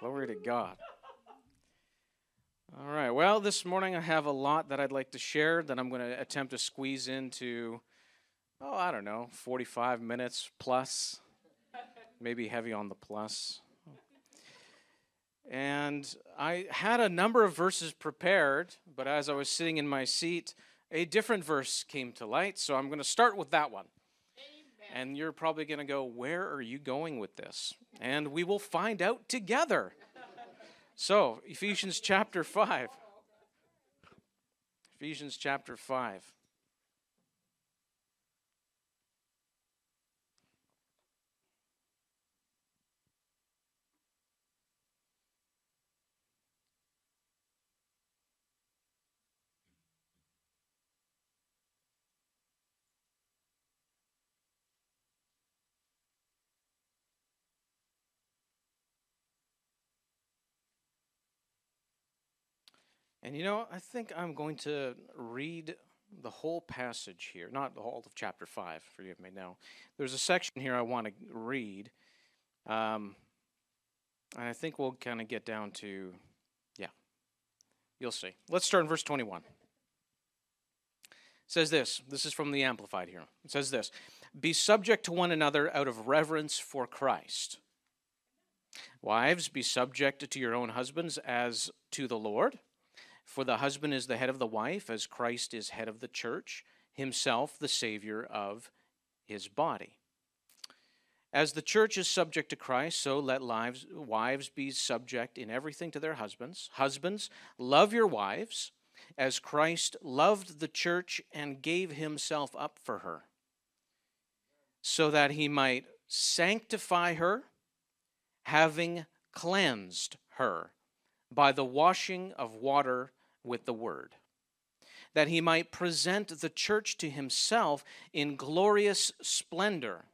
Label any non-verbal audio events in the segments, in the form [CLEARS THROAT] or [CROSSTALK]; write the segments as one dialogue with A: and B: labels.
A: Glory to God. All right. Well, this morning I have a lot that I'd like to share that I'm going to attempt to squeeze into, oh, I don't know, 45 minutes plus, maybe heavy on the plus. And I had a number of verses prepared, but as I was sitting in my seat, a different verse came to light. So I'm going to start with that one. And you're probably going to go, Where are you going with this? And we will find out together. so, Ephesians chapter 5. Ephesians chapter 5. And you know, I think I'm going to read the whole passage here, not the whole of chapter 5, forgive me now. There's a section here I want to read. Um, and I think we'll kind of get down to, yeah, you'll see. Let's start in verse 21. It says this this is from the Amplified here. It says this Be subject to one another out of reverence for Christ. Wives, be subject to your own husbands as to the Lord. For the husband is the head of the wife, as Christ is head of the church, himself the Savior of his body. As the church is subject to Christ, so let lives, wives be subject in everything to their husbands. Husbands, love your wives as Christ loved the church and gave himself up for her, so that he might sanctify her, having cleansed her by the washing of water with the word, that he might present the church to himself in glorious splendor,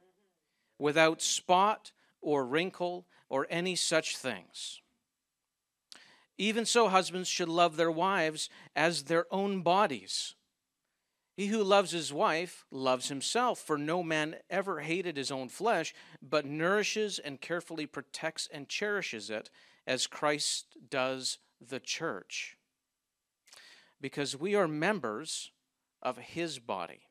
A: without spot or wrinkle or any such things. Even so, husbands should love their wives as their own bodies. He who loves his wife loves himself, for no man ever hated his own flesh, but nourishes and carefully protects and cherishes it, as Christ does the church because we are members of his body.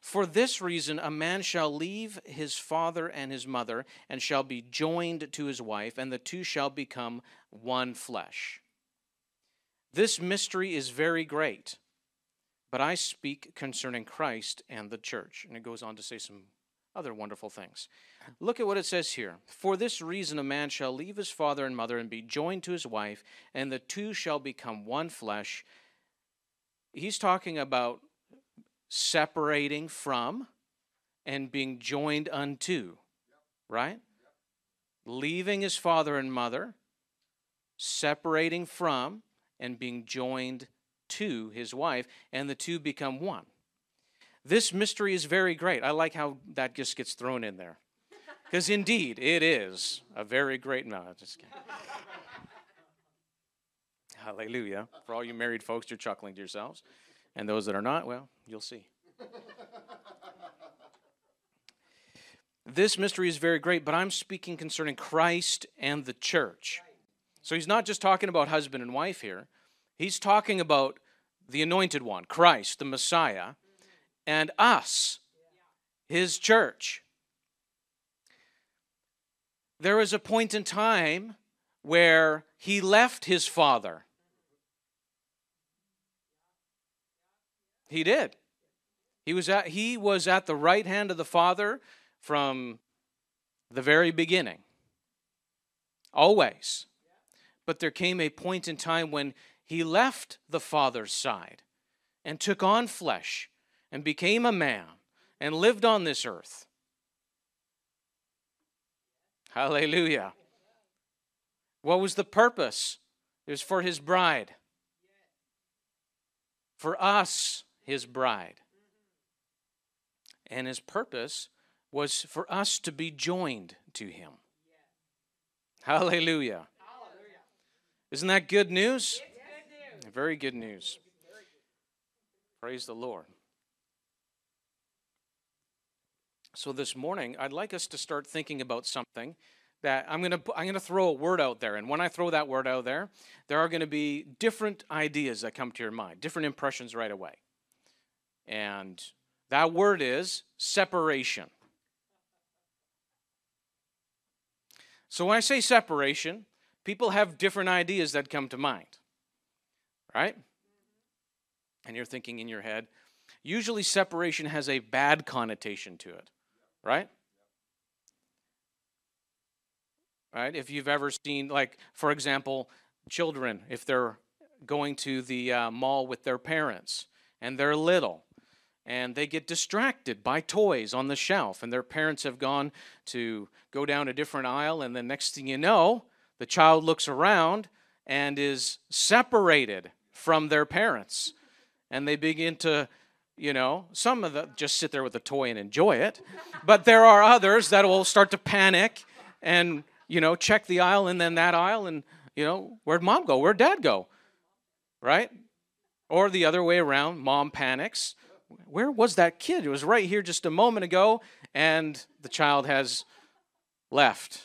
A: For this reason, a man shall leave his father and his mother, and shall be joined to his wife, and the two shall become one flesh. This mystery is very great, but I speak concerning Christ and the church. And it goes on to say some other wonderful things. Look at what it says here. For this reason, a man shall leave his father and mother and be joined to his wife, and the two shall become one flesh. He's talking about separating from and being joined unto, right? Leaving his father and mother, separating from, and being joined to his wife, and the two become one. This mystery is very great. I like how that just gets thrown in there. Because indeed, it is a very great. No, just kidding. Hallelujah. For all you married folks, you're chuckling to yourselves. And those that are not, well, you'll see. this mystery is very great, but I'm speaking concerning Christ and the church. So he's not just talking about husband and wife here, he's talking about the anointed one, Christ, the Messiah, and us, his church. There was a point in time where he left his father. He did. He was at, he was at the right hand of the Father from the very beginning. Always. But there came a point in time when he left the Father's side and took on flesh and became a man and lived on this earth. Hallelujah. What was the purpose? It was for his bride. For us, his bride. And his purpose was for us to be joined to him. Hallelujah. Isn't that good news? Very good news. Praise the Lord. So this morning, I'd like us to start thinking about something that I'm going to I'm going to throw a word out there and when I throw that word out there, there are going to be different ideas that come to your mind, different impressions right away. And that word is separation. So when I say separation, people have different ideas that come to mind. Right? And you're thinking in your head, usually separation has a bad connotation to it right? Right? If you've ever seen, like, for example, children, if they're going to the uh, mall with their parents and they're little and they get distracted by toys on the shelf and their parents have gone to go down a different aisle and the next thing you know the child looks around and is separated from their parents and they begin to you know, some of them just sit there with a toy and enjoy it, but there are others that will start to panic and, you know, check the aisle and then that aisle and, you know, where'd mom go? Where'd dad go? Right? Or the other way around, mom panics. Where was that kid? It was right here just a moment ago, and the child has left.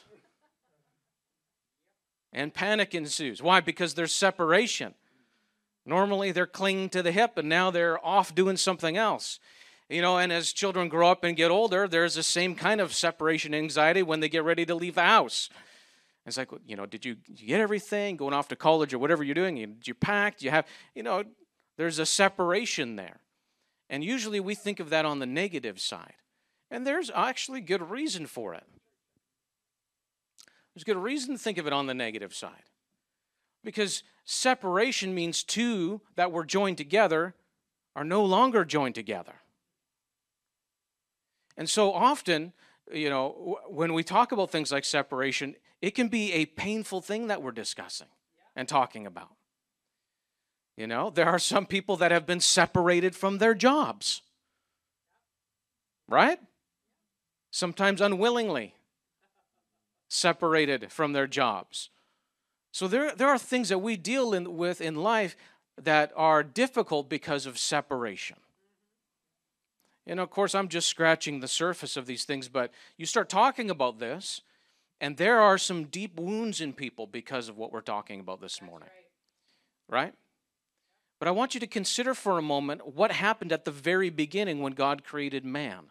A: And panic ensues. Why? Because there's separation. Normally they're clinging to the hip and now they're off doing something else. You know, and as children grow up and get older, there's the same kind of separation anxiety when they get ready to leave the house. It's like, you know, did you, get everything going off to college or whatever you're doing? Did you pack? you have, you know, there's a separation there. And usually we think of that on the negative side. And there's actually good reason for it. There's good reason to think of it on the negative side. Because separation means two that were joined together are no longer joined together. And so often, you know, when we talk about things like separation, it can be a painful thing that we're discussing and talking about. You know, there are some people that have been separated from their jobs, right? Sometimes unwillingly separated from their jobs. So there, there are things that we deal in, with in life that are difficult because of separation. And of course, I'm just scratching the surface of these things, but you start talking about this, and there are some deep wounds in people because of what we're talking about this morning. Right. right? But I want you to consider for a moment what happened at the very beginning when God created man.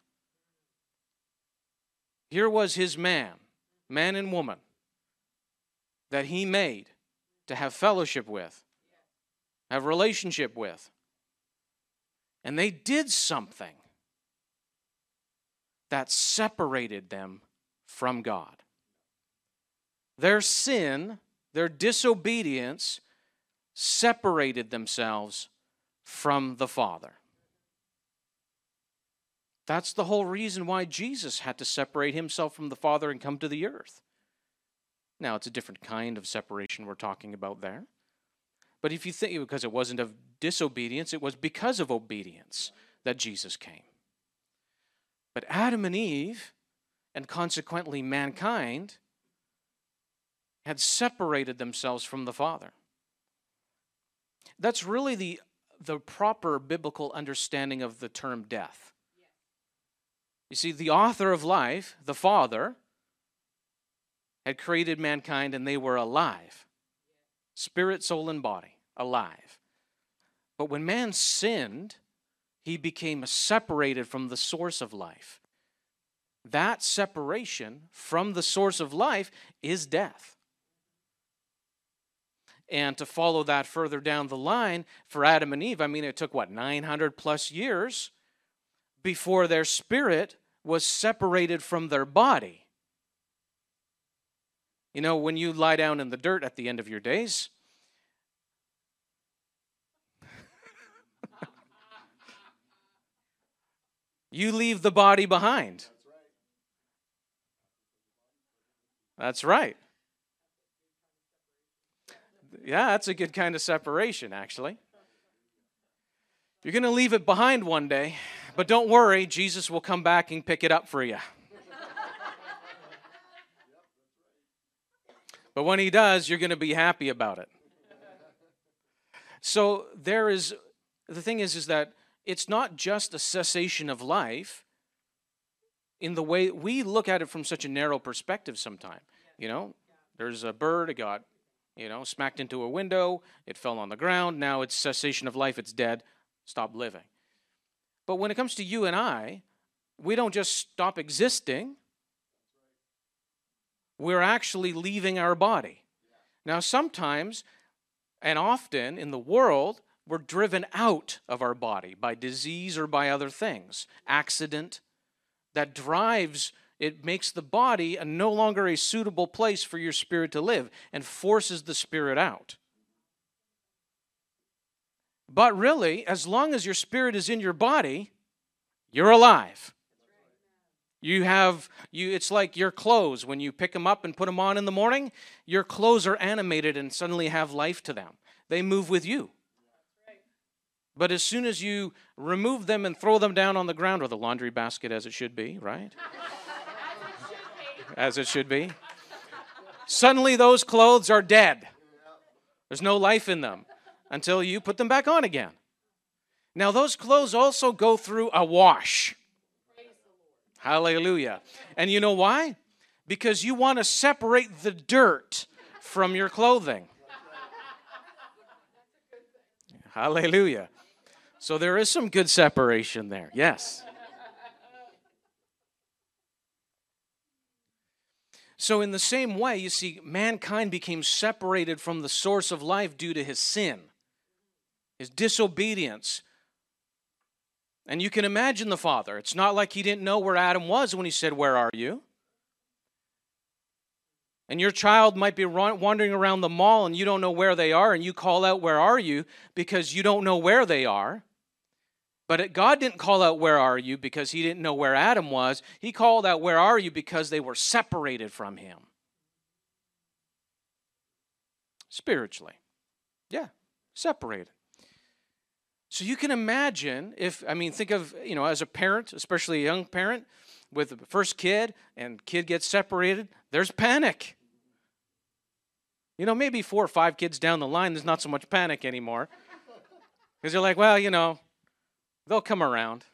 A: Here was his man, man and woman that he made to have fellowship with, have relationship with. And they did something that separated them from God. Their sin, their disobedience, separated themselves from the Father. That's the whole reason why Jesus had to separate himself from the Father and come to the earth. Now, it's a different kind of separation we're talking about there. But if you think, because it wasn't of disobedience, it was because of obedience that Jesus came. But Adam and Eve, and consequently mankind, had separated themselves from the Father. That's really the, the proper biblical understanding of the term death. You see, the author of life, the Father, had created mankind and they were alive spirit, soul, and body, alive. But when man sinned, he became separated from the source of life. That separation from the source of life is death. And to follow that further down the line, for Adam and Eve, I mean, it took what, 900 plus years before their spirit was separated from their body. You know, when you lie down in the dirt at the end of your days, you leave the body behind. That's right. Yeah, that's a good kind of separation, actually. You're going to leave it behind one day, but don't worry, Jesus will come back and pick it up for you. But when he does, you're going to be happy about it. So there is the thing is is that it's not just a cessation of life in the way we look at it from such a narrow perspective sometimes. You know, there's a bird, it got, you know, smacked into a window, it fell on the ground, now it's cessation of life, it's dead, stop living. But when it comes to you and I, we don't just stop existing, we're actually leaving our body. Now, sometimes and often in the world, we're driven out of our body by disease or by other things, accident that drives it makes the body a no longer a suitable place for your spirit to live and forces the spirit out. But really, as long as your spirit is in your body, you're alive. You have you it's like your clothes when you pick them up and put them on in the morning, your clothes are animated and suddenly have life to them. They move with you. But as soon as you remove them and throw them down on the ground or the laundry basket as it should be, right? as it should be. Suddenly those clothes are dead. There's no life in them until you put them back on again. Now, those clothes also go through a wash. Hallelujah. And you know why? Because you want to separate the dirt from your clothing. Hallelujah. So there is some good separation there. Yes. So, in the same way, you see, mankind became separated from the source of life due to his sin, his disobedience, and you can imagine the father. It's not like he didn't know where Adam was when he said, Where are you? And your child might be wandering around the mall and you don't know where they are, and you call out, Where are you? because you don't know where they are. But God didn't call out, Where are you? because he didn't know where Adam was. He called out, Where are you? because they were separated from him. Spiritually. Yeah, separated. So you can imagine if, I mean, think of, you know, as a parent, especially a young parent with the first kid and kid gets separated, there's panic. You know, maybe four or five kids down the line, there's not so much panic anymore. Because you're like, well, you know, they'll come around.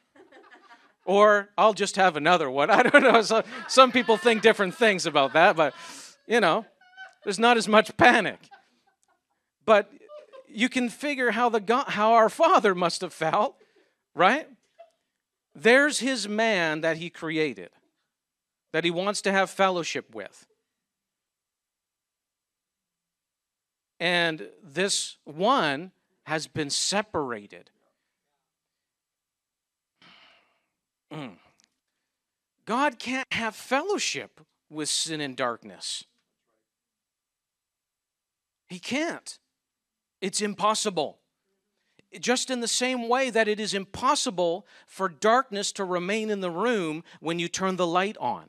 A: Or I'll just have another one. [LAUGHS] I don't know. So, some people think different things about that, but, you know, there's not as much panic. But you can figure how the God, how our father must have felt, right? There's his man that he created, that he wants to have fellowship with. And this one has been separated. Mm. God can't have fellowship with sin and darkness. He can't. It's impossible. Just in the same way that it is impossible for darkness to remain in the room when you turn the light on,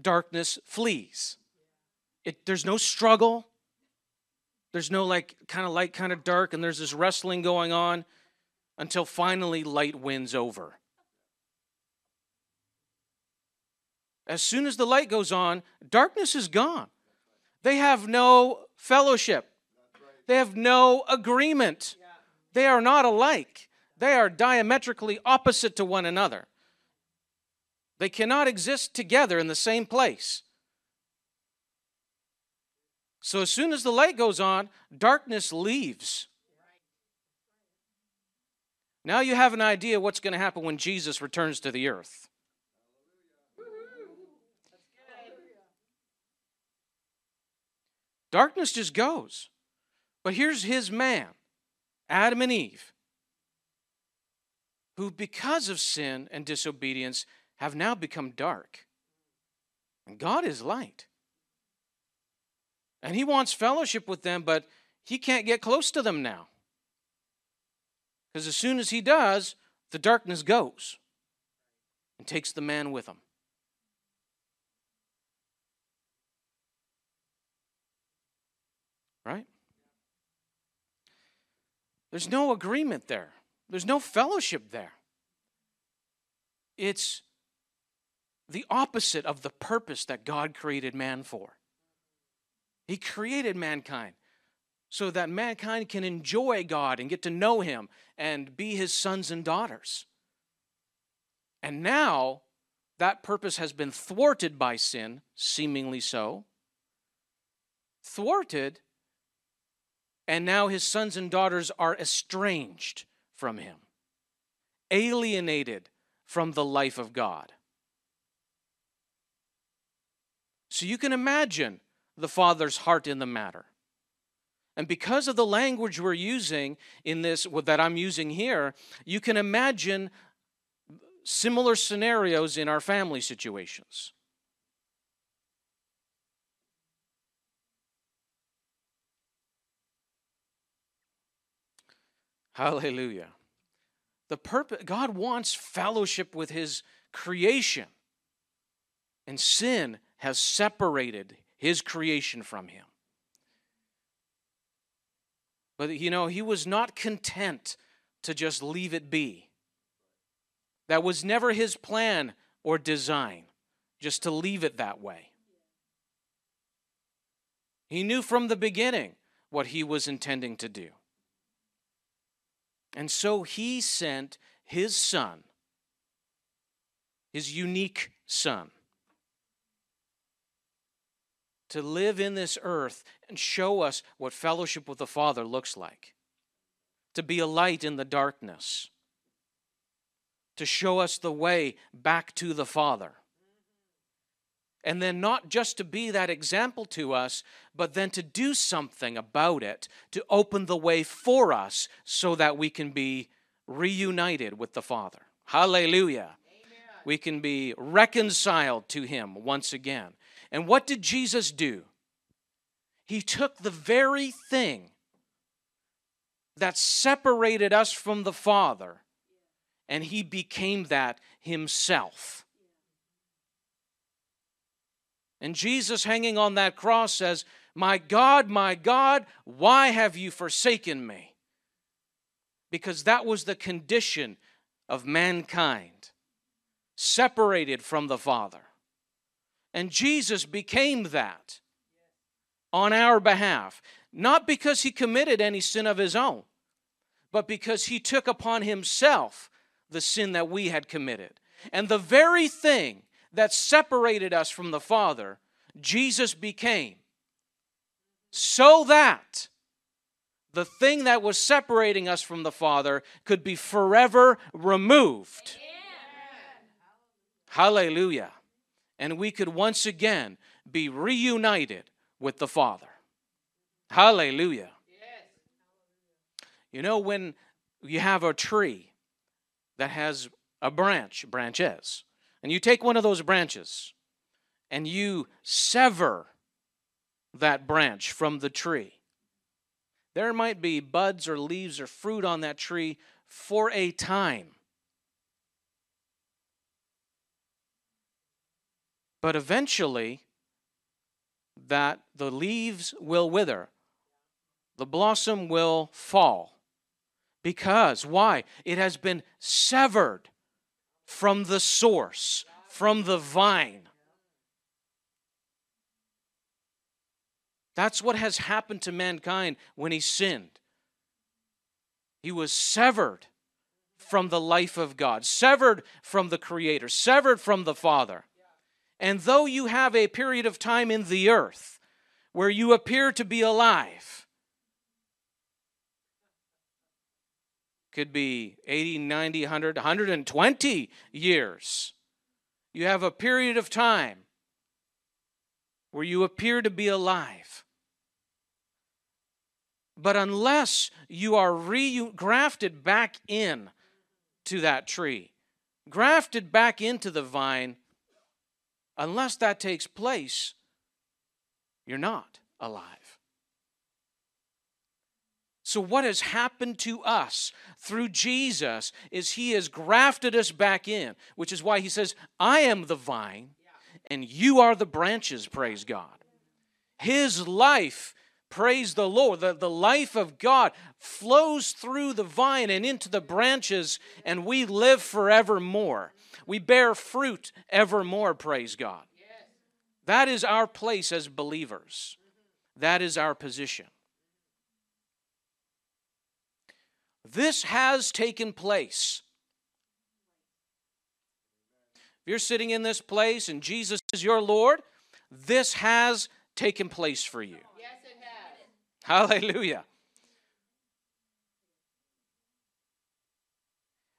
A: darkness flees. It, there's no struggle. There's no like kind of light, kind of dark, and there's this wrestling going on until finally light wins over. As soon as the light goes on, darkness is gone. They have no fellowship. They have no agreement. They are not alike. They are diametrically opposite to one another. They cannot exist together in the same place. So as soon as the light goes on, darkness leaves. Now you have an idea what's going to happen when Jesus returns to the earth. Darkness just goes. But here's his man, Adam and Eve, who, because of sin and disobedience, have now become dark. And God is light. And he wants fellowship with them, but he can't get close to them now. Because as soon as he does, the darkness goes and takes the man with him. There's no agreement there, there's no fellowship there. It's the opposite of the purpose that God created man for. He created mankind so that mankind can enjoy God and get to know Him and be His sons and daughters. And now that purpose has been thwarted by sin, seemingly so. Thwarted, and now His sons and daughters are estranged from Him, alienated from the life of God. So you can imagine the Father's heart in the matter. And because of the language we're using in this, that I'm using here, you can imagine similar scenarios in our family situations. Hallelujah. The purpose God wants fellowship with his creation. And sin has separated his creation from him. But you know, he was not content to just leave it be. That was never his plan or design, just to leave it that way. He knew from the beginning what he was intending to do. And so he sent his son, his unique son, to live in this earth and show us what fellowship with the Father looks like, to be a light in the darkness, to show us the way back to the Father. And then not just to be that example to us, but then to do something about it, to open the way for us so that we can be reunited with the Father. Hallelujah. Amen. We can be reconciled to Him once again. And what did Jesus do? He took the very thing that separated us from the Father and he became that himself. And Jesus, hanging on that cross, says, My God, my God, why have you forsaken me? Because that was the condition of mankind, separated from the Father. And Jesus became that on our behalf, not because he committed any sin of his own, but because he took upon himself the sin that we had committed. And the very thing that separated us from the Father, Jesus became, so that the thing that was separating us from the Father could be forever removed. Hallelujah and we could once again be reunited with the Father. Hallelujah. You know, when you have a tree that has a branch, branches, and you take one of those branches and you sever that branch from the tree, there might be buds or leaves or fruit on that tree for a time. But eventually, that the leaves will wither, the blossom will fall. Because, why? It has been severed from the source, from the vine. That's what has happened to mankind when he sinned. He was severed from the life of God, severed from the Creator, severed from the Father. And though you have a period of time in the earth where you appear to be alive, could be 80, 90, 100, 120 years. You have a period of time where you appear to be alive. But unless you are re- grafted back in to that tree, grafted back into the vine, Unless that takes place, you're not alive. So, what has happened to us through Jesus is He has grafted us back in, which is why He says, I am the vine and you are the branches, praise God. His life Praise the Lord. The, the life of God flows through the vine and into the branches, and we live forevermore. We bear fruit evermore, praise God. That is our place as believers. That is our position. This has taken place. If you're sitting in this place and Jesus is your Lord, this has taken place for you. Yes, it has. Hallelujah.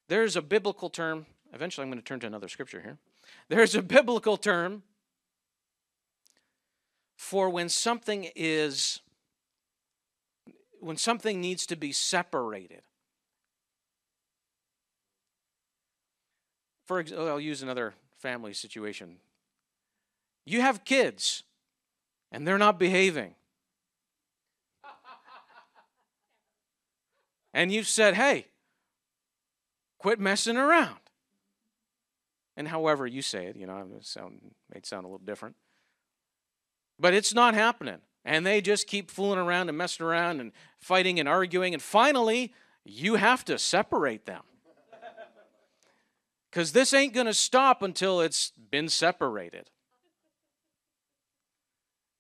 A: There's a biblical term. Eventually, I'm going to turn to another scripture here. There's a biblical term for when something is, when something needs to be separated. For example, I'll use another family situation. You have kids, and they're not behaving. [LAUGHS] and you've said, hey, quit messing around. And however you say it, you know, it sound, may sound a little different. But it's not happening. And they just keep fooling around and messing around and fighting and arguing. And finally, you have to separate them. Because this ain't going to stop until it's been separated.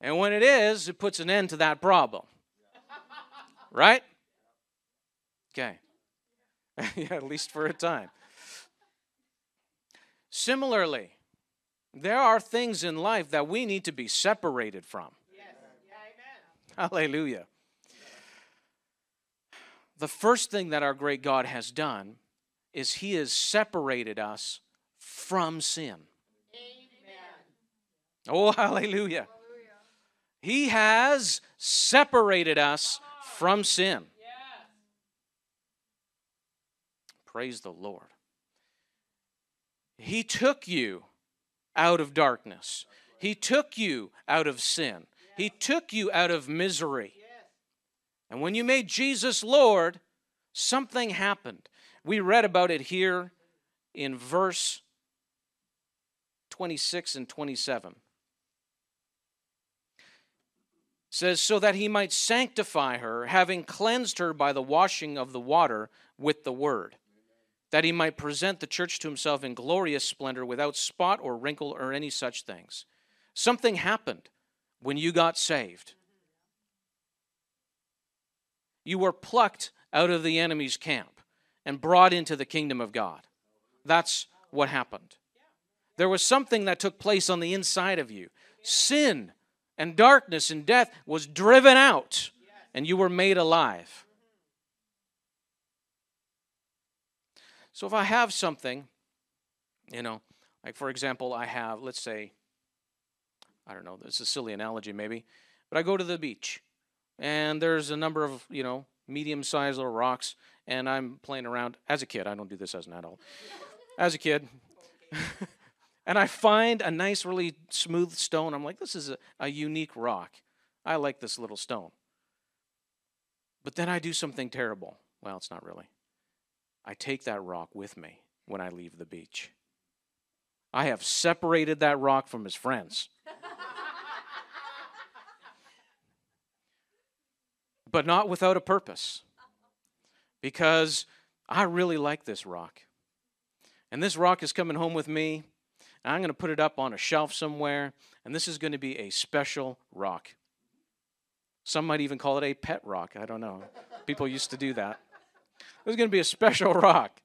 A: And when it is, it puts an end to that problem. Right? Okay. [LAUGHS] yeah, at least for a time. Similarly, there are things in life that we need to be separated from. Yes. Yeah, Hallelujah. The first thing that our great God has done is He has separated us from sin. Amen. Oh, hallelujah. [LAUGHS] hallelujah. He has separated us from sin. Praise the Lord. He took you out of darkness, He took you out of sin, He took you out of misery. And when you made Jesus Lord, something happened. We read about it here in verse 26 and 27 says so that he might sanctify her having cleansed her by the washing of the water with the word that he might present the church to himself in glorious splendor without spot or wrinkle or any such things. Something happened when you got saved. You were plucked out of the enemy's camp and brought into the kingdom of God. That's what happened. There was something that took place on the inside of you. Sin and darkness and death was driven out, and you were made alive. So if I have something, you know, like for example, I have, let's say, I don't know, is a silly analogy maybe, but I go to the beach and there's a number of, you know, medium sized little rocks and I'm playing around as a kid. I don't do this as an adult. As a kid. [LAUGHS] and I find a nice, really smooth stone. I'm like, this is a, a unique rock. I like this little stone. But then I do something terrible. Well, it's not really. I take that rock with me when I leave the beach. I have separated that rock from his friends. [LAUGHS] but not without a purpose. Because I really like this rock. And this rock is coming home with me. I'm going to put it up on a shelf somewhere. And this is going to be a special rock. Some might even call it a pet rock. I don't know. People used to do that. There's going to be a special [LAUGHS] rock.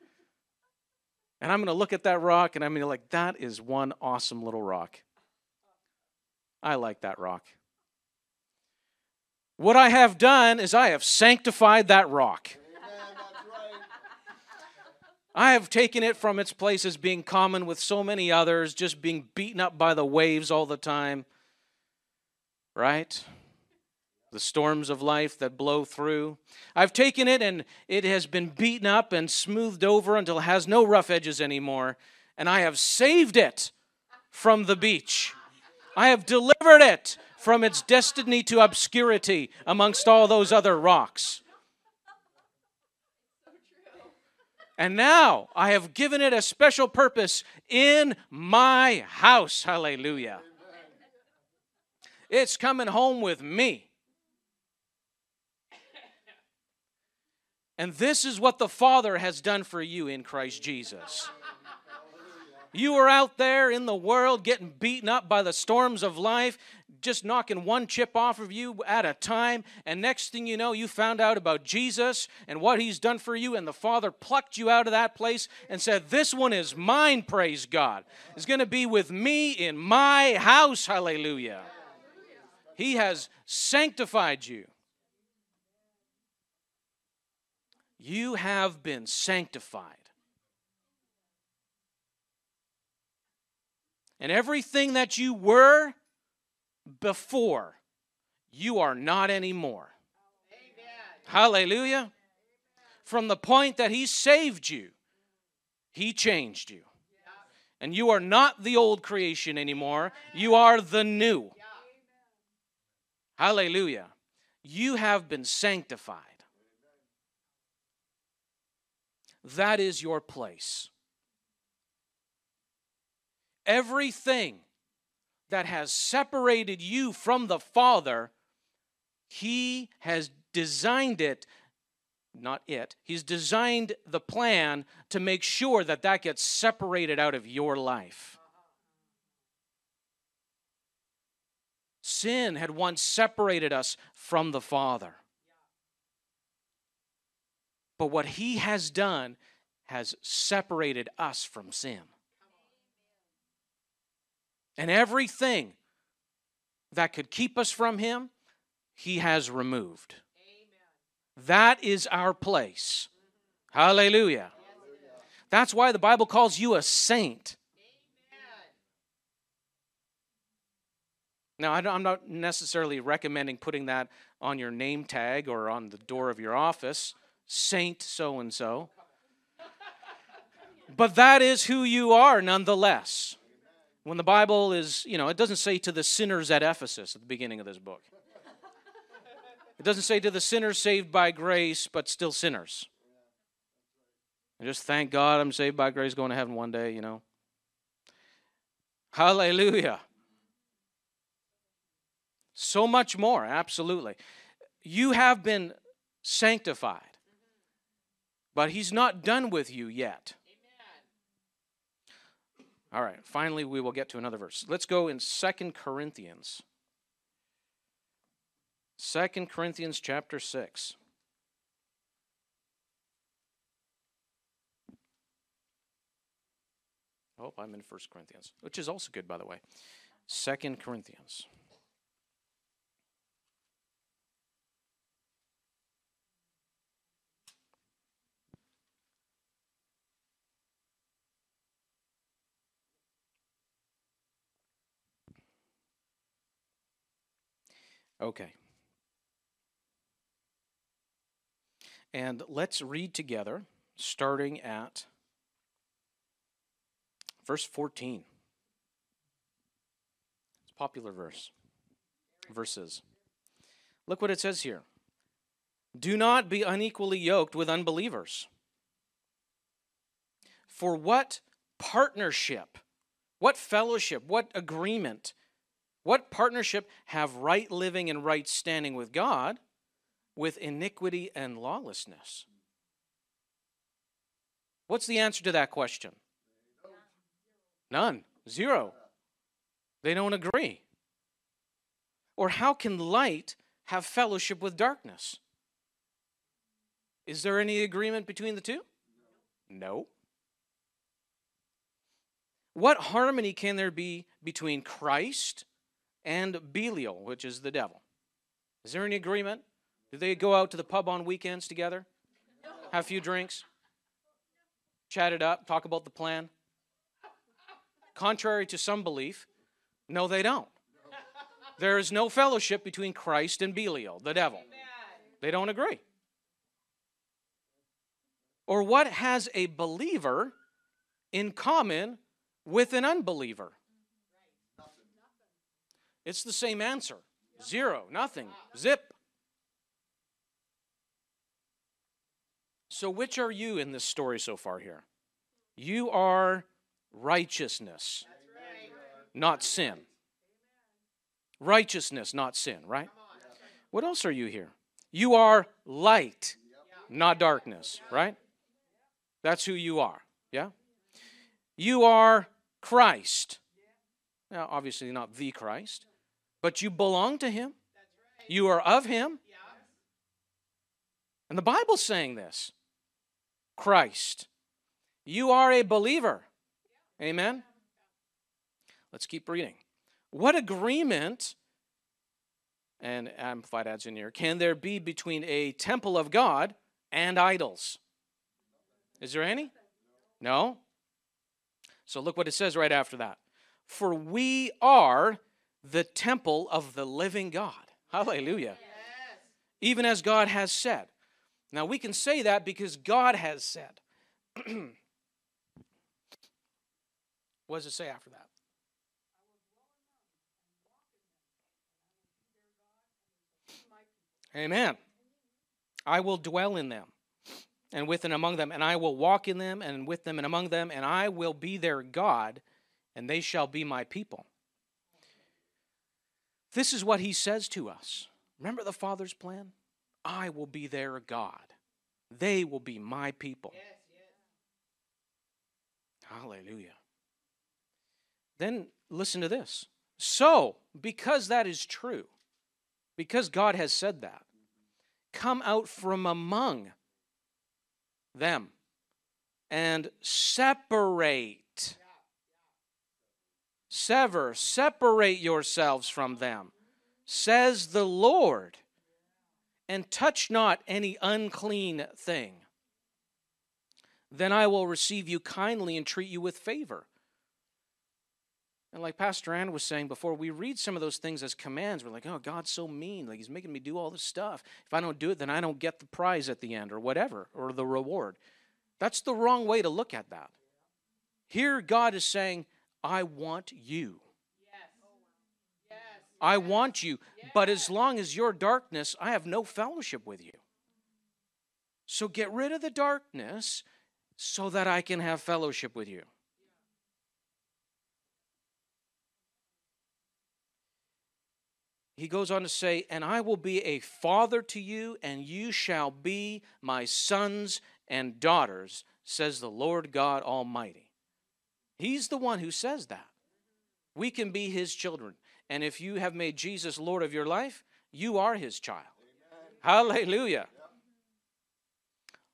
A: And I'm going to look at that rock and I'm going to be like, that is one awesome little rock. I like that rock. What I have done is I have sanctified that rock. I have taken it from its place as being common with so many others, just being beaten up by the waves all the time. Right? the storms of life that blow through. I've taken it and it has been beaten up and smoothed over until it has no rough edges anymore, and I have saved it from the beach. I have delivered it from its destiny to obscurity amongst all those other rocks. And now I have given it a special purpose in my house. Hallelujah. It's coming home with me. And this is what the Father has done for you in Christ Jesus. You are out there in the world getting beaten up by the storms of life, just knocking one chip off of you at a time. And next thing you know, you found out about Jesus and what he's done for you. And the Father plucked you out of that place and said, This one is mine, praise God. Is going to be with me in my house, hallelujah. He has sanctified you. You have been sanctified. And everything that you were before, you are not anymore. Amen. Hallelujah. From the point that He saved you, He changed you. And you are not the old creation anymore, you are the new. Hallelujah. You have been sanctified. That is your place everything that has separated you from the Father, He has designed it, not it, He's designed the plan to make sure that that gets separated out of your life. Sin had once separated us from the Father. But what He has done has separated us from sin and everything that could keep us from Him, He has removed. Amen. That is our place. Mm-hmm. Hallelujah. That's why the Bible calls you a saint. Now, I'm not necessarily recommending putting that on your name tag or on the door of your office, Saint so and so. But that is who you are nonetheless. When the Bible is, you know, it doesn't say to the sinners at Ephesus at the beginning of this book. It doesn't say to the sinners saved by grace, but still sinners. And just thank God I'm saved by grace, going to heaven one day, you know. Hallelujah. So much more, absolutely. You have been sanctified, but He's not done with you yet. All right, finally, we will get to another verse. Let's go in Second Corinthians. Second Corinthians chapter 6. Oh, I'm in First Corinthians, which is also good, by the way. Second Corinthians. Okay. And let's read together, starting at verse 14. It's a popular verse. Verses. Look what it says here. Do not be unequally yoked with unbelievers. For what partnership, what fellowship, what agreement what partnership have right living and right standing with God with iniquity and lawlessness? What's the answer to that question? None. Zero. They don't agree. Or how can light have fellowship with darkness? Is there any agreement between the two? No. What harmony can there be between Christ and Belial, which is the devil. Is there any agreement? Do they go out to the pub on weekends together? Have a few drinks? Chat it up, talk about the plan? Contrary to some belief, no, they don't. There is no fellowship between Christ and Belial, the devil. They don't agree. Or what has a believer in common with an unbeliever? It's the same answer zero, nothing, zip. So, which are you in this story so far here? You are righteousness, not sin. Righteousness, not sin, right? What else are you here? You are light. not darkness, right? That's who you are, yeah? You are Christ. Now, obviously, not the Christ, but you belong to Him. You are of Him. And the Bible's saying this Christ. You are a believer. Amen? Let's keep reading. What agreement, and Amplified adds in here, can there be between a temple of God and idols? Is there any? No? So look what it says right after that. For we are the temple of the living God. Hallelujah. Yes. Even as God has said. Now we can say that because God has said. [CLEARS THROAT] what does it say after that? Amen. I will dwell in them and with and among them, and I will walk in them and with them and among them, and I will be their God, and they shall be my people. This is what he says to us. Remember the Father's plan? I will be their God. They will be my people. Yes, yes. Hallelujah. Then listen to this. So, because that is true, because God has said that, come out from among them and separate. Sever, separate yourselves from them, says the Lord, and touch not any unclean thing. Then I will receive you kindly and treat you with favor. And like Pastor Ann was saying before, we read some of those things as commands. We're like, oh, God's so mean. Like, He's making me do all this stuff. If I don't do it, then I don't get the prize at the end or whatever, or the reward. That's the wrong way to look at that. Here, God is saying, I want you. I want you. But as long as you're darkness, I have no fellowship with you. So get rid of the darkness so that I can have fellowship with you. he goes on to say, And I will be a father to you, and you shall be my sons and daughters, says the Lord God Almighty. He's the one who says that. We can be his children. And if you have made Jesus Lord of your life, you are his child. Amen. Hallelujah.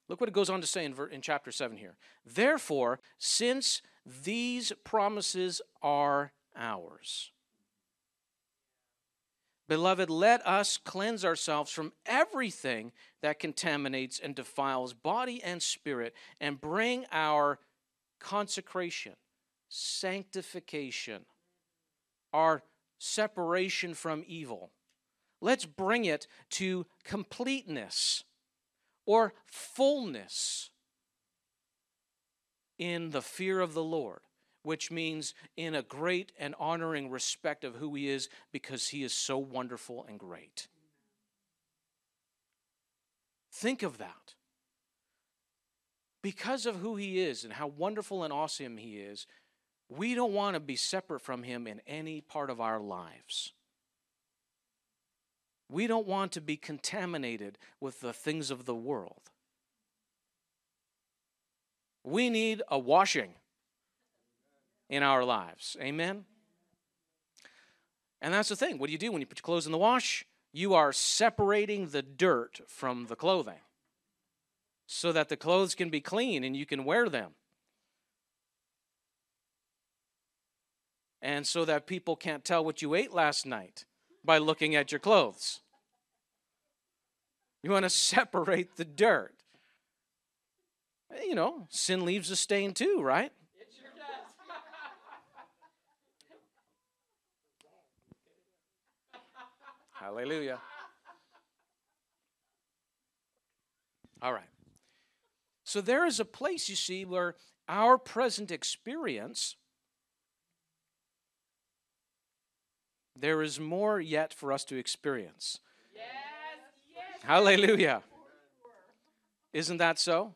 A: Look what it goes on to say in, in chapter 7 here. Therefore, since these promises are ours, Beloved, let us cleanse ourselves from everything that contaminates and defiles body and spirit and bring our consecration, sanctification, our separation from evil. Let's bring it to completeness or fullness in the fear of the Lord which means in a great and honoring respect of who he is because he is so wonderful and great. Think of that. Because of who he is and how wonderful and awesome he is, we don't want to be separate from him in any part of our lives. We don't want to be contaminated with the things of the world. We need a washing in our lives. Amen? And that's the thing. What do you do when you put your clothes in the wash? You are separating the dirt from the clothing so that the clothes can be clean and you can wear them. And so that people can't tell what you ate last night by looking at your clothes. You want to [LAUGHS] separate the dirt. Eh, you know, sin leaves a stain too, right? [LAUGHS] Hallelujah. All right. So there is a place, you see, where our present experience, there is more yet for us to experience. Yes, yes. Hallelujah. Isn't that so?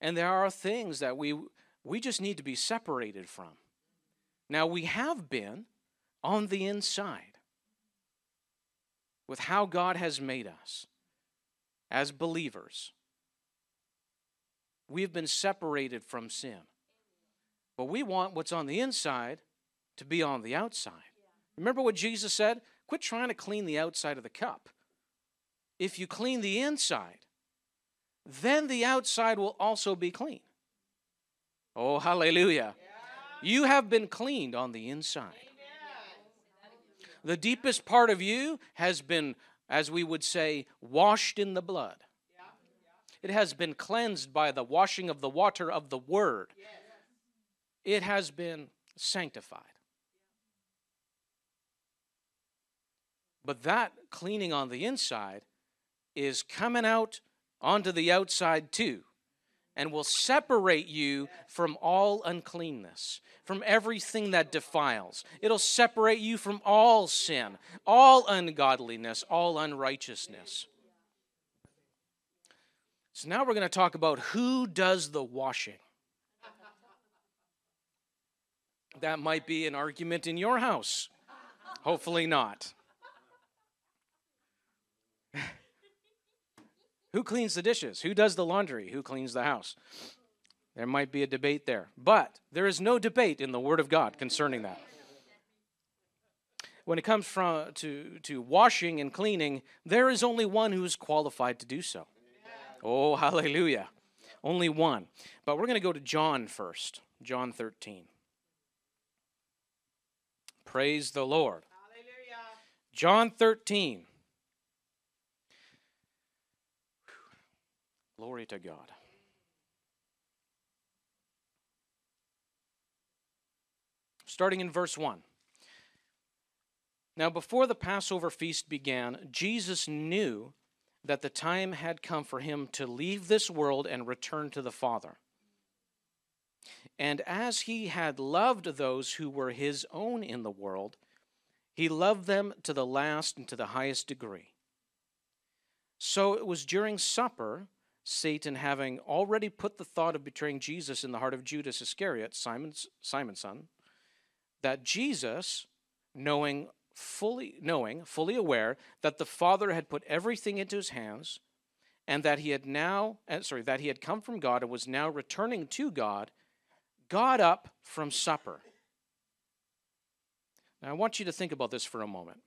A: And there are things that we we just need to be separated from. Now we have been on the inside with how God has made us. as believers, we have been separated from sin. But we want what's on the inside to be on the outside. Remember what Jesus said? Quit trying to clean the outside of the cup. If you clean the inside, then the outside will also be clean. Oh, hallelujah. You have been cleaned on the inside. The deepest part of you has been, as we would say, washed in the blood. It has been cleansed by the washing of the water of the Word. It has been sanctified. But that cleaning on the inside is coming out onto the outside too and will separate you from all uncleanness, from everything that defiles. It'll separate you from all sin, all ungodliness, all unrighteousness. So now we're going to talk about who does the washing. That might be an argument in your house. Hopefully not. Who cleans the dishes? Who does the laundry? Who cleans the house? There might be a debate there. But there is no debate in the Word of God concerning that. When it comes from, to, to washing and cleaning, there is only one who is qualified to do so. Oh, hallelujah. Only one. But we're going to go to John first. John 13. Praise the Lord. Hallelujah. John 13. Glory to God. Starting in verse 1. Now, before the Passover feast began, Jesus knew that the time had come for him to leave this world and return to the Father. And as he had loved those who were his own in the world, he loved them to the last and to the highest degree. So it was during supper Satan having already put the thought of betraying Jesus in the heart of Judas Iscariot, Simon's, Simon's son, that Jesus, knowing fully knowing, fully aware that the Father had put everything into his hands, and that he had now, uh, sorry, that he had come from God and was now returning to God, got up from supper. Now I want you to think about this for a moment.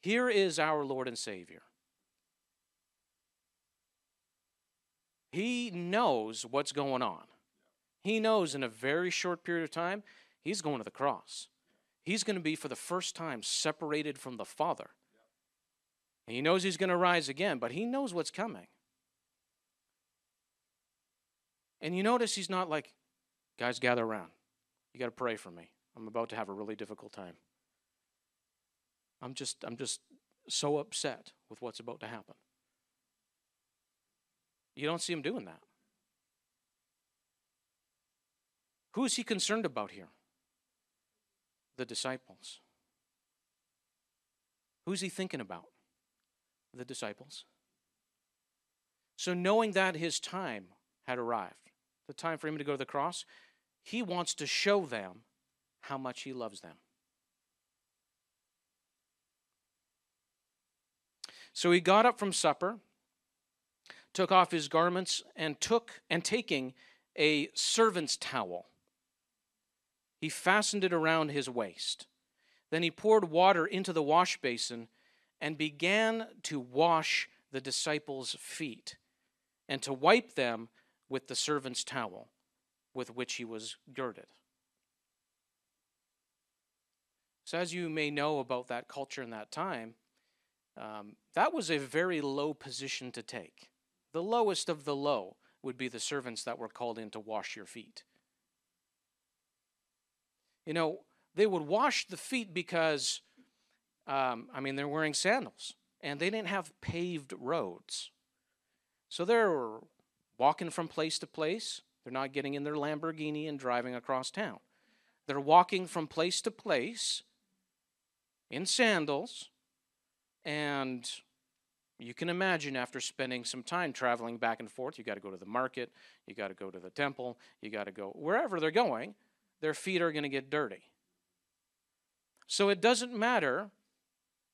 A: Here is our Lord and Savior. He knows what's going on. He knows in a very short period of time, he's going to the cross. He's going to be, for the first time, separated from the Father. He knows he's going to rise again, but he knows what's coming. And you notice he's not like, guys, gather around. You got to pray for me. I'm about to have a really difficult time. I'm just, I'm just so upset with what's about to happen. You don't see him doing that. Who is he concerned about here? The disciples. Who's he thinking about? The disciples. So, knowing that his time had arrived, the time for him to go to the cross, he wants to show them how much he loves them. So he got up from supper took off his garments and took and taking a servant's towel he fastened it around his waist. Then he poured water into the wash basin and began to wash the disciples feet and to wipe them with the servant's towel with which he was girded. So as you may know about that culture in that time um, that was a very low position to take the lowest of the low would be the servants that were called in to wash your feet. You know, they would wash the feet because, um, I mean, they're wearing sandals and they didn't have paved roads. So they're walking from place to place. They're not getting in their Lamborghini and driving across town. They're walking from place to place in sandals and you can imagine after spending some time traveling back and forth, you got to go to the market, you got to go to the temple, you got to go wherever they're going, their feet are going to get dirty. So it doesn't matter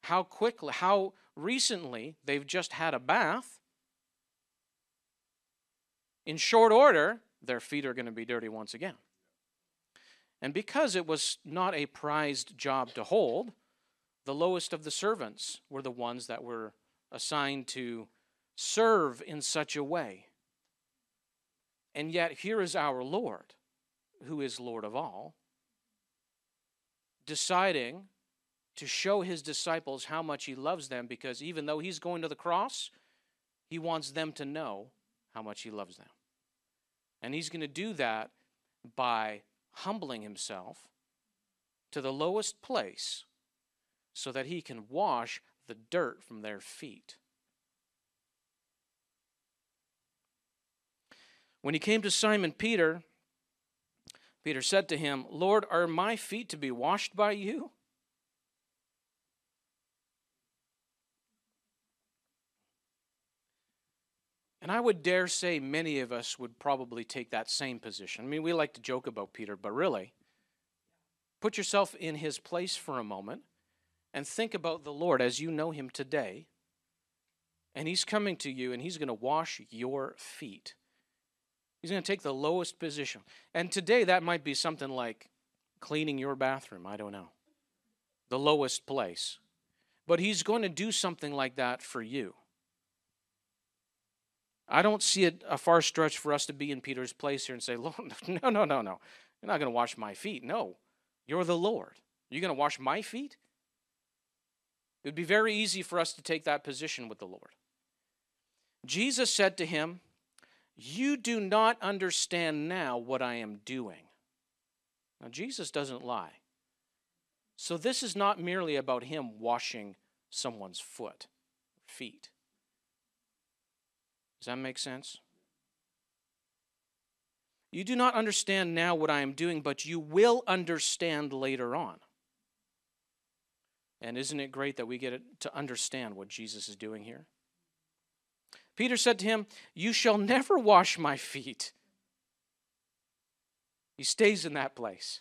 A: how quickly, how recently they've just had a bath, in short order, their feet are going to be dirty once again. And because it was not a prized job to hold, the lowest of the servants were the ones that were assigned to serve in such a way. And yet, here is our Lord, who is Lord of all, deciding to show his disciples how much he loves them because even though he's going to the cross, he wants them to know how much he loves them. And he's going to do that by humbling himself to the lowest place so that he can wash the dirt from their feet. When he came to Simon Peter, Peter said to him, Lord, are my feet to be washed by you? And I would dare say many of us would probably take that same position. I mean, we like to joke about Peter, but really, put yourself in his place for a moment and think about the Lord as you know him today. And he's coming to you and he's going to wash your feet. He's going to take the lowest position. And today that might be something like cleaning your bathroom. I don't know. The lowest place. But he's going to do something like that for you. I don't see it a far stretch for us to be in Peter's place here and say, Lord, [LAUGHS] no, no, no, no. You're not going to wash my feet. No, you're the Lord. You're going to wash my feet? It would be very easy for us to take that position with the Lord. Jesus said to him, You do not understand now what I am doing. Now, Jesus doesn't lie. So, this is not merely about him washing someone's foot, feet. Does that make sense? You do not understand now what I am doing, but you will understand later on. And isn't it great that we get to understand what Jesus is doing here? Peter said to him, You shall never wash my feet. He stays in that place.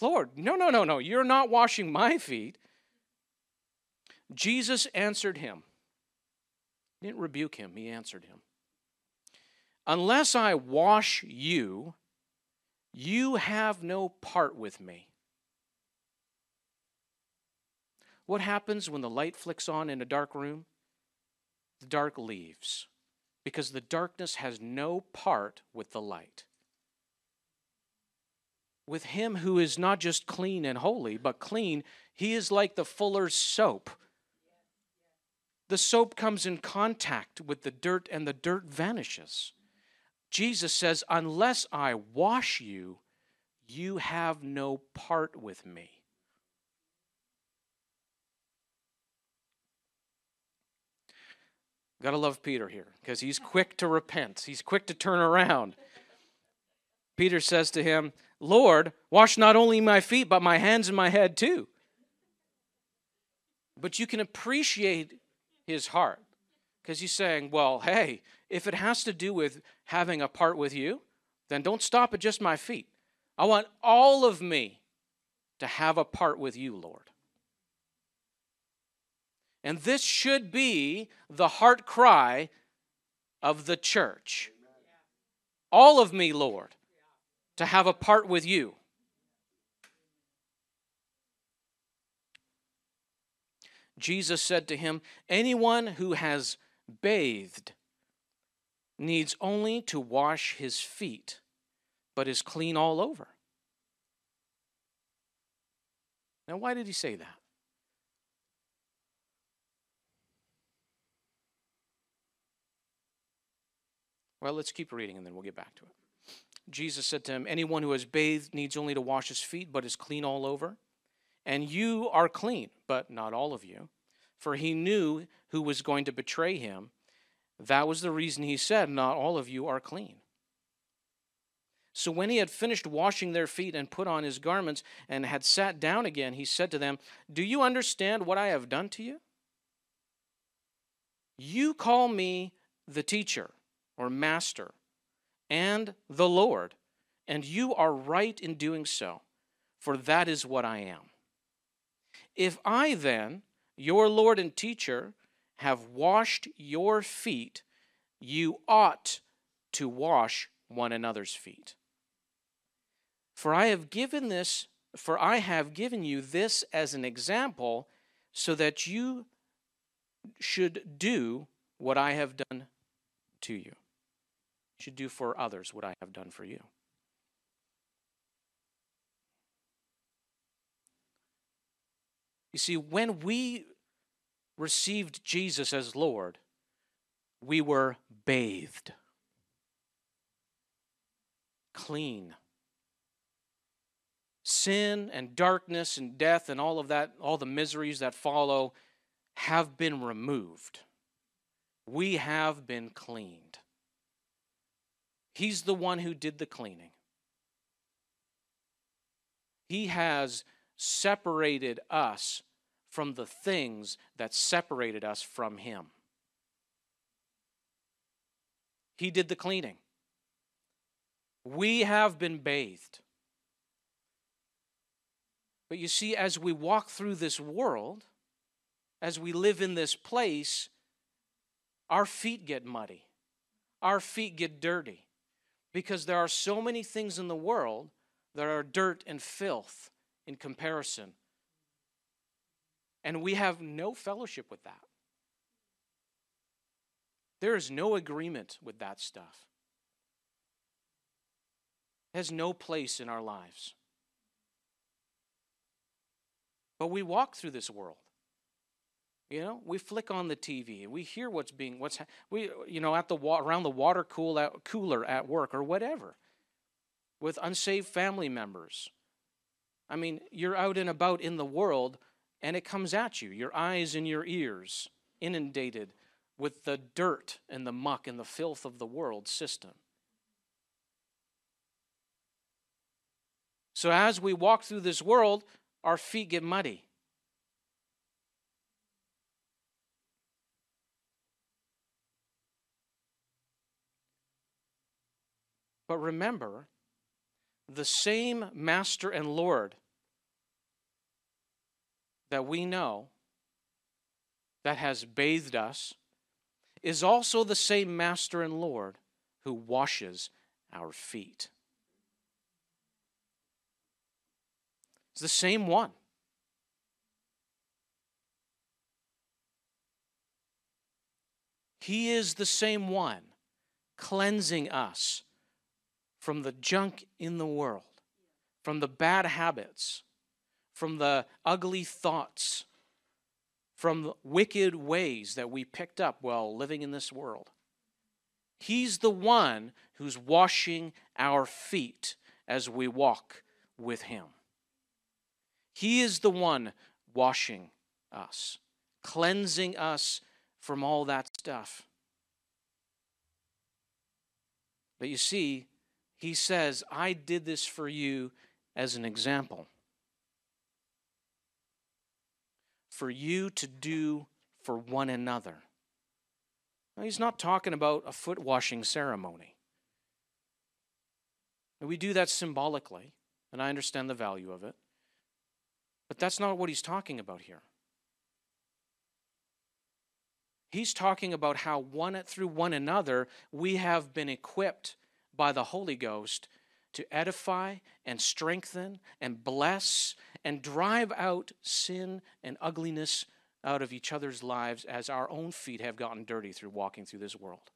A: Lord, no, no, no, no, you're not washing my feet. Jesus answered him, he didn't rebuke him, he answered him. Unless I wash you, you have no part with me. What happens when the light flicks on in a dark room? The dark leaves because the darkness has no part with the light. With him who is not just clean and holy, but clean, he is like the fuller's soap the soap comes in contact with the dirt and the dirt vanishes. Jesus says, Unless I wash you, you have no part with me. Gotta love Peter here because he's quick to repent, he's quick to turn around. Peter says to him, Lord, wash not only my feet, but my hands and my head too. But you can appreciate his heart. Because he's saying, well, hey, if it has to do with having a part with you, then don't stop at just my feet. I want all of me to have a part with you, Lord. And this should be the heart cry of the church. All of me, Lord, to have a part with you. Jesus said to him, Anyone who has bathed needs only to wash his feet, but is clean all over. Now, why did he say that? Well, let's keep reading and then we'll get back to it. Jesus said to him, Anyone who has bathed needs only to wash his feet, but is clean all over. And you are clean, but not all of you. For he knew who was going to betray him. That was the reason he said, Not all of you are clean. So when he had finished washing their feet and put on his garments and had sat down again, he said to them, Do you understand what I have done to you? You call me the teacher or master and the Lord, and you are right in doing so, for that is what I am. If I then, your Lord and teacher, have washed your feet, you ought to wash one another's feet. For I have given this, for I have given you this as an example, so that you should do what I have done to you. Should do for others what I have done for you. You see, when we received Jesus as Lord, we were bathed, clean. Sin and darkness and death and all of that, all the miseries that follow, have been removed. We have been cleaned. He's the one who did the cleaning. He has separated us from the things that separated us from Him. He did the cleaning. We have been bathed. But you see, as we walk through this world, as we live in this place, our feet get muddy. Our feet get dirty because there are so many things in the world that are dirt and filth in comparison. And we have no fellowship with that. There is no agreement with that stuff. It has no place in our lives. But we walk through this world. You know, we flick on the TV we hear what's being what's we you know at the around the water cool at, cooler at work or whatever with unsaved family members. I mean, you're out and about in the world and it comes at you, your eyes and your ears inundated with the dirt and the muck and the filth of the world system. So as we walk through this world, our feet get muddy. But remember, the same Master and Lord that we know that has bathed us is also the same Master and Lord who washes our feet. It's the same one. He is the same one cleansing us from the junk in the world, from the bad habits, from the ugly thoughts, from the wicked ways that we picked up while living in this world. He's the one who's washing our feet as we walk with Him. He is the one washing us, cleansing us from all that stuff. But you see, he says, I did this for you as an example. For you to do for one another. Now, he's not talking about a foot washing ceremony. We do that symbolically, and I understand the value of it. But that's not what he's talking about here. He's talking about how one through one another we have been equipped by the Holy Ghost to edify and strengthen and bless and drive out sin and ugliness out of each other's lives as our own feet have gotten dirty through walking through this world.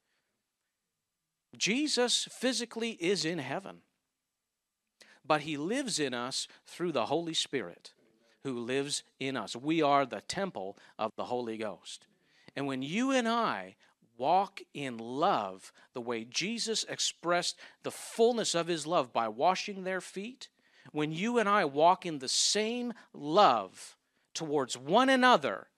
A: Jesus physically is in heaven, but he lives in us through the Holy Spirit who lives in us. We are the temple of the Holy Ghost. And when you and I walk in love the way Jesus expressed the fullness of his love by washing their feet, when you and I walk in the same love towards one another,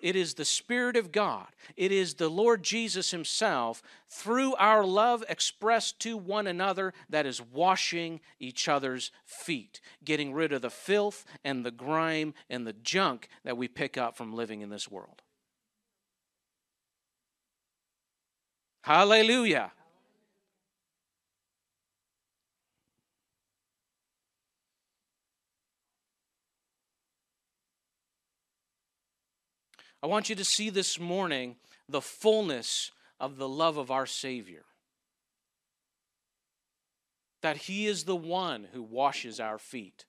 A: it is the Spirit of God. It is the Lord Jesus Himself, through our love expressed to one another, that is washing each other's feet, getting rid of the filth and the grime and the junk that we pick up from living in this world. Hallelujah. I want you to see this morning the fullness of the love of our Savior. that He is the one who washes our feet.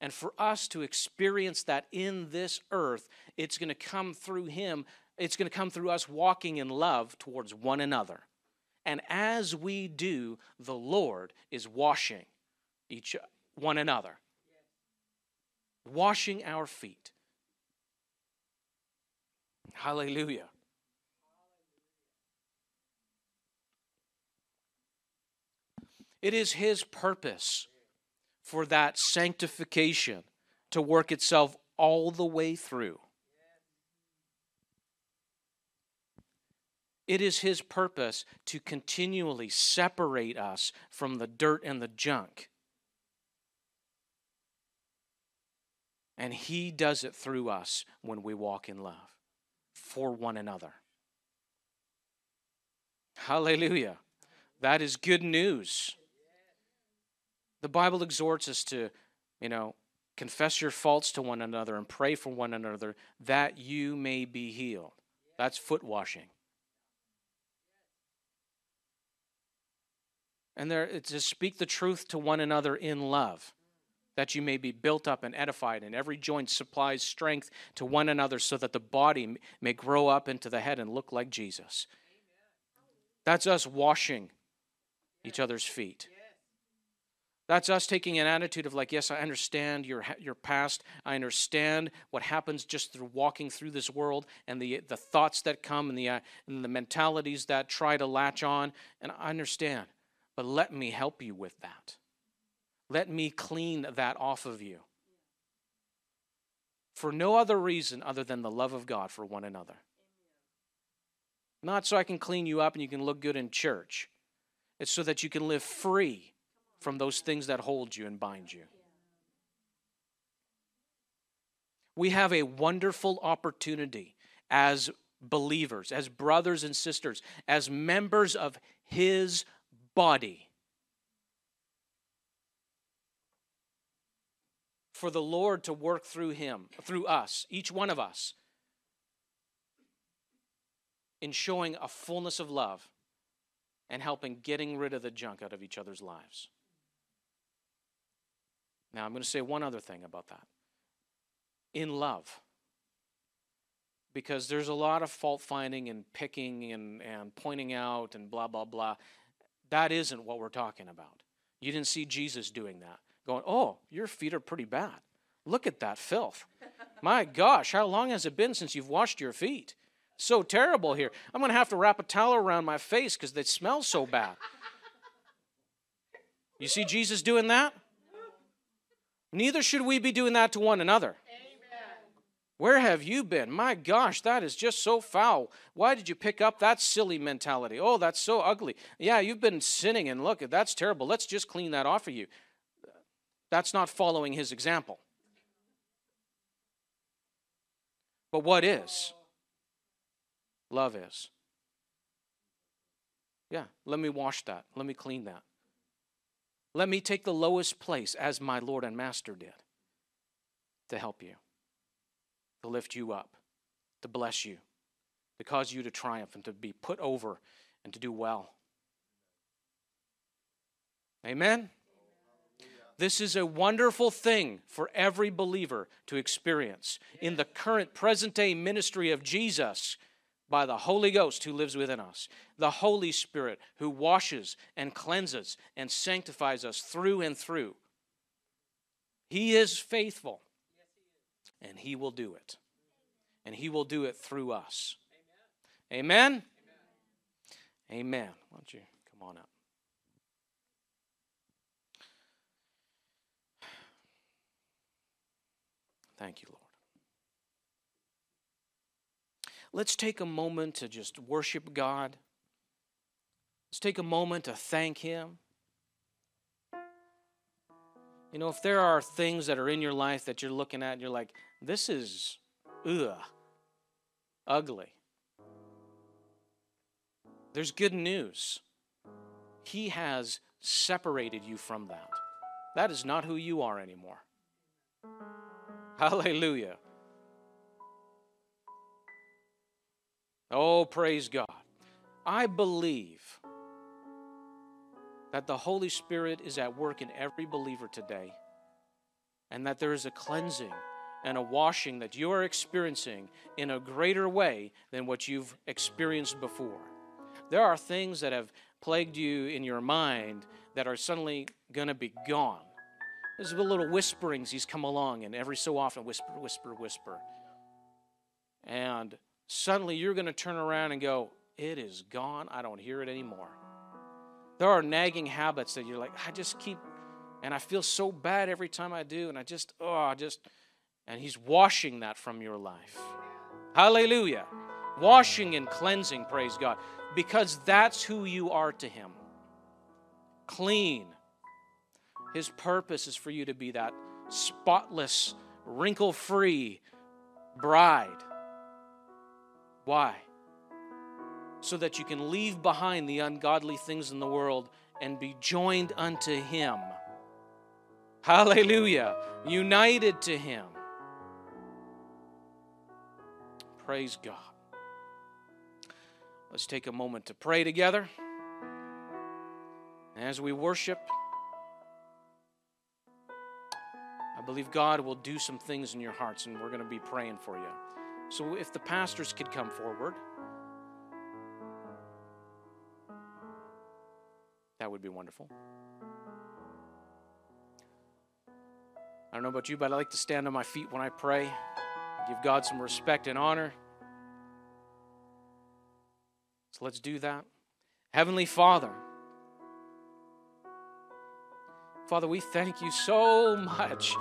A: And for us to experience that in this earth, it's going to come through Him. It's going to come through us walking in love towards one another. And as we do, the Lord is washing each one another, washing our feet. Hallelujah. It is His purpose for that sanctification to work itself all the way through. It is His purpose to continually separate us from the dirt and the junk. And He does it through us when we walk in love for one another. Hallelujah. That is good news. The Bible exhorts us to, you know, confess your faults to one another and pray for one another that you may be healed. That's foot washing. And there to speak the truth to one another in love, that you may be built up and edified, and every joint supplies strength to one another, so that the body may grow up into the head and look like Jesus. That's us washing each other's feet. That's us taking an attitude of like, yes, I understand your your past. I understand what happens just through walking through this world and the the thoughts that come and the uh, and the mentalities that try to latch on. And I understand, but let me help you with that. Let me clean that off of you. For no other reason other than the love of God for one another. Not so I can clean you up and you can look good in church. It's so that you can live free from those things that hold you and bind you. We have a wonderful opportunity as believers, as brothers and sisters, as members of His body. For the Lord to work through Him, through us, each one of us, in showing a fullness of love and helping getting rid of the junk out of each other's lives. Now, I'm going to say one other thing about that. In love. Because there's a lot of fault finding and picking and, and pointing out and blah, blah, blah. That isn't what we're talking about. You didn't see Jesus doing that. Going, oh, your feet are pretty bad. Look at that filth. My gosh, how long has it been since you've washed your feet? So terrible here. I'm going to have to wrap a towel around my face because they smell so bad. You see Jesus doing that? Neither should we be doing that to one another. Where have you been? My gosh, that is just so foul. Why did you pick up that silly mentality? Oh, that's so ugly. Yeah, you've been sinning, and look, that's terrible. Let's just clean that off of you. That's not following his example. But what is? Love is. Yeah, let me wash that. Let me clean that. Let me take the lowest place as my Lord and Master did to help you, to lift you up, to bless you, to cause you to triumph and to be put over and to do well. Amen? This is a wonderful thing for every believer to experience in the current present day ministry of Jesus by the Holy Ghost who lives within us, the Holy Spirit who washes and cleanses and sanctifies us through and through. He is faithful, and He will do it. And He will do it through us. Amen? Amen. Amen. Why don't you come on up? Thank you, Lord. Let's take a moment to just worship God. Let's take a moment to thank Him. You know, if there are things that are in your life that you're looking at and you're like, this is, ugh, ugly. There's good news. He has separated you from that. That is not who you are anymore. Hallelujah. Oh, praise God. I believe that the Holy Spirit is at work in every believer today, and that there is a cleansing and a washing that you are experiencing in a greater way than what you've experienced before. There are things that have plagued you in your mind that are suddenly going to be gone. There's a little whisperings he's come along, and every so often, whisper, whisper, whisper. And suddenly you're going to turn around and go, It is gone. I don't hear it anymore. There are nagging habits that you're like, I just keep, and I feel so bad every time I do, and I just, oh, I just, and he's washing that from your life. Hallelujah. Washing and cleansing, praise God, because that's who you are to him. Clean. His purpose is for you to be that spotless, wrinkle free bride. Why? so that you can leave behind the ungodly things in the world and be joined unto Him. Hallelujah. United to Him. Praise God. Let's take a moment to pray together. As we worship, I believe God will do some things in your hearts, and we're going to be praying for you. So, if the pastors could come forward. That would be wonderful. I don't know about you, but I like to stand on my feet when I pray, give God some respect and honor. So let's do that. Heavenly Father, Father, we thank you so much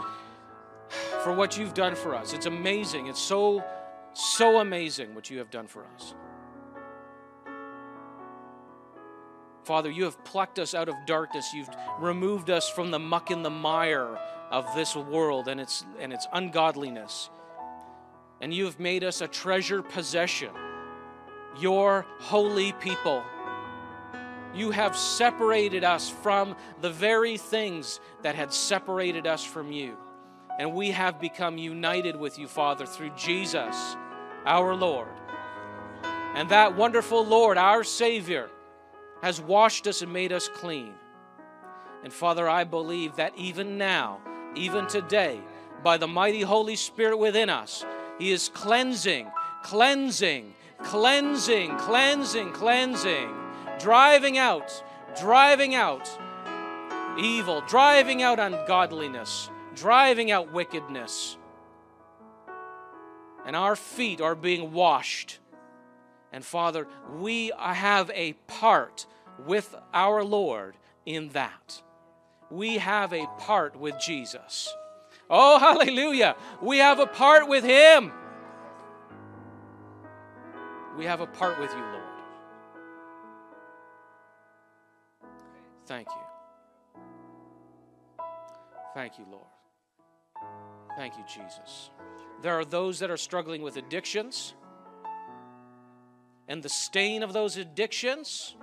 A: for what you've done for us. It's amazing. It's so, so amazing what you have done for us. Father, you have plucked us out of darkness. You've removed us from the muck and the mire of this world and its, and its ungodliness. And you have made us a treasure possession, your holy people. You have separated us from the very things that had separated us from you. And we have become united with you, Father, through Jesus, our Lord. And that wonderful Lord, our Savior, has washed us and made us clean. And Father, I believe that even now, even today, by the mighty Holy Spirit within us, He is cleansing, cleansing, cleansing, cleansing, cleansing, driving out, driving out evil, driving out ungodliness, driving out wickedness. And our feet are being washed and Father, we have a part with our Lord in that. We have a part with Jesus. Oh, hallelujah. We have a part with Him. We have a part with you, Lord. Thank you. Thank you, Lord. Thank you, Jesus. There are those that are struggling with addictions and the stain of those addictions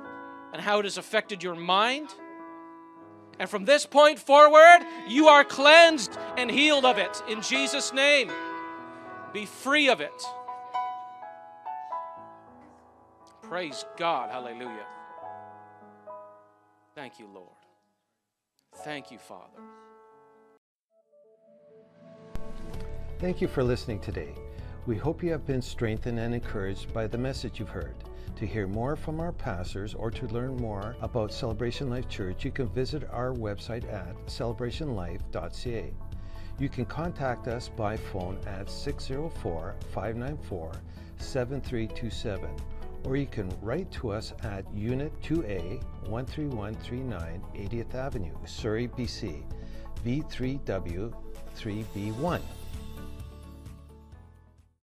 A: and how it has affected your mind. And from this point forward, you are cleansed and healed of it in Jesus' name. Be free of it. Praise God. Hallelujah. Thank you, Lord. Thank you, Father.
B: Thank you for listening today. We hope you have been strengthened and encouraged by the message you've heard. To hear more from our pastors or to learn more about Celebration Life Church, you can visit our website at celebrationlife.ca. You can contact us by phone at 604 594 7327 or you can write to us at Unit 2A 13139 80th Avenue, Surrey, BC, V3W 3B1.